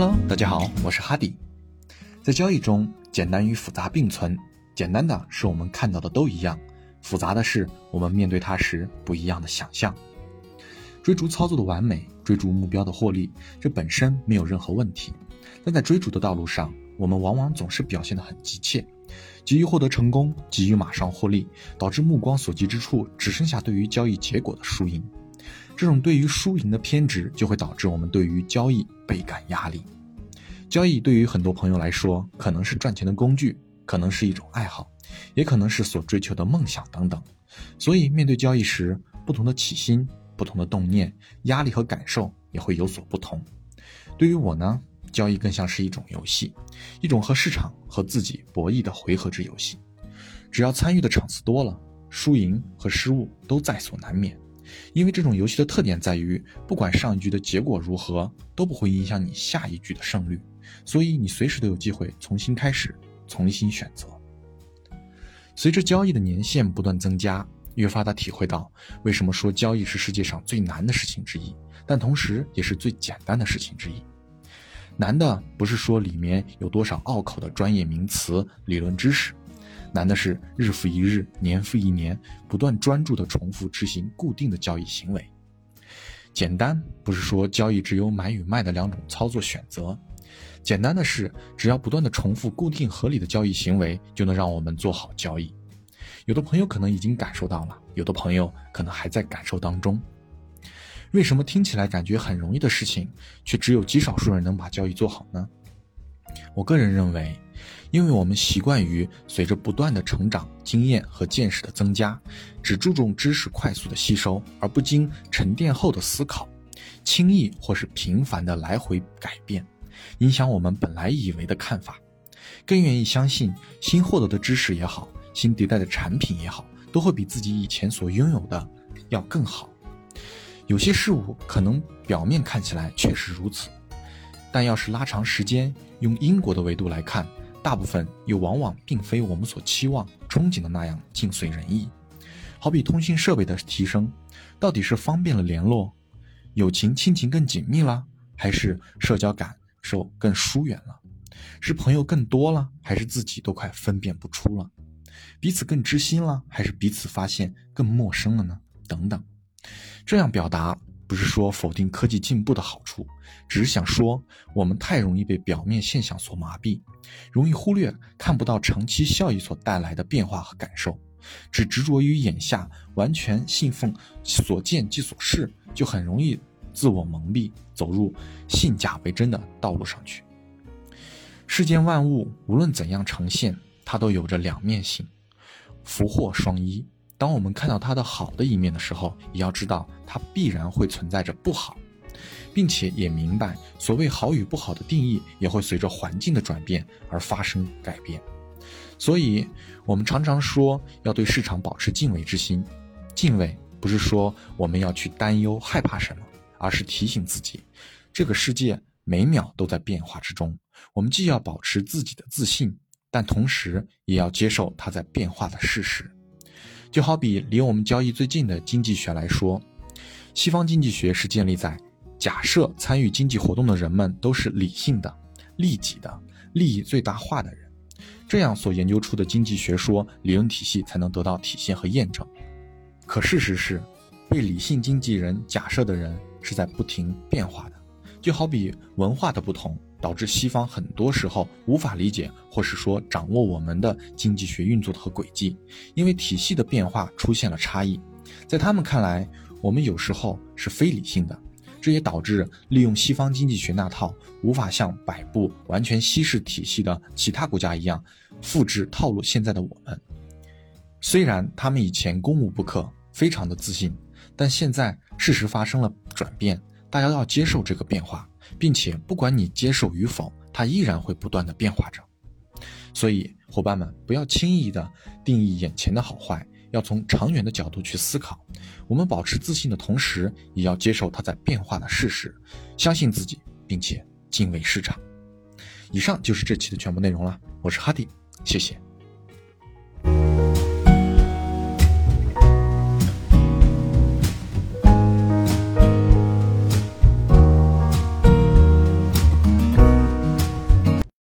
Hello，大家好，我是哈迪。在交易中，简单与复杂并存。简单的是我们看到的都一样，复杂的是我们面对它时不一样的想象。追逐操作的完美，追逐目标的获利，这本身没有任何问题。但在追逐的道路上，我们往往总是表现得很急切，急于获得成功，急于马上获利，导致目光所及之处只剩下对于交易结果的输赢。这种对于输赢的偏执，就会导致我们对于交易倍感压力。交易对于很多朋友来说，可能是赚钱的工具，可能是一种爱好，也可能是所追求的梦想等等。所以，面对交易时，不同的起心、不同的动念，压力和感受也会有所不同。对于我呢，交易更像是一种游戏，一种和市场和自己博弈的回合制游戏。只要参与的场次多了，输赢和失误都在所难免。因为这种游戏的特点在于，不管上一局的结果如何，都不会影响你下一局的胜率，所以你随时都有机会重新开始，重新选择。随着交易的年限不断增加，越发的体会到为什么说交易是世界上最难的事情之一，但同时也是最简单的事情之一。难的不是说里面有多少拗口的专业名词、理论知识。难的是日复一日、年复一年，不断专注的重复执行固定的交易行为。简单不是说交易只有买与卖的两种操作选择，简单的是只要不断的重复固定合理的交易行为，就能让我们做好交易。有的朋友可能已经感受到了，有的朋友可能还在感受当中。为什么听起来感觉很容易的事情，却只有极少数人能把交易做好呢？我个人认为。因为我们习惯于随着不断的成长、经验和见识的增加，只注重知识快速的吸收，而不经沉淀后的思考，轻易或是频繁的来回改变，影响我们本来以为的看法，更愿意相信新获得的知识也好，新迭代的产品也好，都会比自己以前所拥有的要更好。有些事物可能表面看起来确实如此，但要是拉长时间，用因果的维度来看。大部分又往往并非我们所期望、憧憬的那样尽随人意。好比通讯设备的提升，到底是方便了联络，友情亲情更紧密了，还是社交感受更疏远了？是朋友更多了，还是自己都快分辨不出了？彼此更知心了，还是彼此发现更陌生了呢？等等，这样表达。不是说否定科技进步的好处，只是想说我们太容易被表面现象所麻痹，容易忽略看不到长期效益所带来的变化和感受，只执着于眼下，完全信奉所见即所是，就很容易自我蒙蔽，走入信假为真的道路上去。世间万物无论怎样呈现，它都有着两面性，福祸双依。当我们看到它的好的一面的时候，也要知道它必然会存在着不好，并且也明白所谓好与不好的定义也会随着环境的转变而发生改变。所以，我们常常说要对市场保持敬畏之心。敬畏不是说我们要去担忧害怕什么，而是提醒自己，这个世界每秒都在变化之中。我们既要保持自己的自信，但同时也要接受它在变化的事实。就好比离我们交易最近的经济学来说，西方经济学是建立在假设参与经济活动的人们都是理性的、利己的、利益最大化的人，这样所研究出的经济学说理论体系才能得到体现和验证。可事实是，被理性经纪人假设的人是在不停变化的，就好比文化的不同。导致西方很多时候无法理解，或是说掌握我们的经济学运作的和轨迹，因为体系的变化出现了差异。在他们看来，我们有时候是非理性的，这也导致利用西方经济学那套无法像摆布完全西式体系的其他国家一样复制套路现在的我们。虽然他们以前攻无不克，非常的自信，但现在事实发生了转变，大家要接受这个变化。并且，不管你接受与否，它依然会不断的变化着。所以，伙伴们不要轻易的定义眼前的好坏，要从长远的角度去思考。我们保持自信的同时，也要接受它在变化的事实，相信自己，并且敬畏市场。以上就是这期的全部内容了。我是哈迪，谢谢。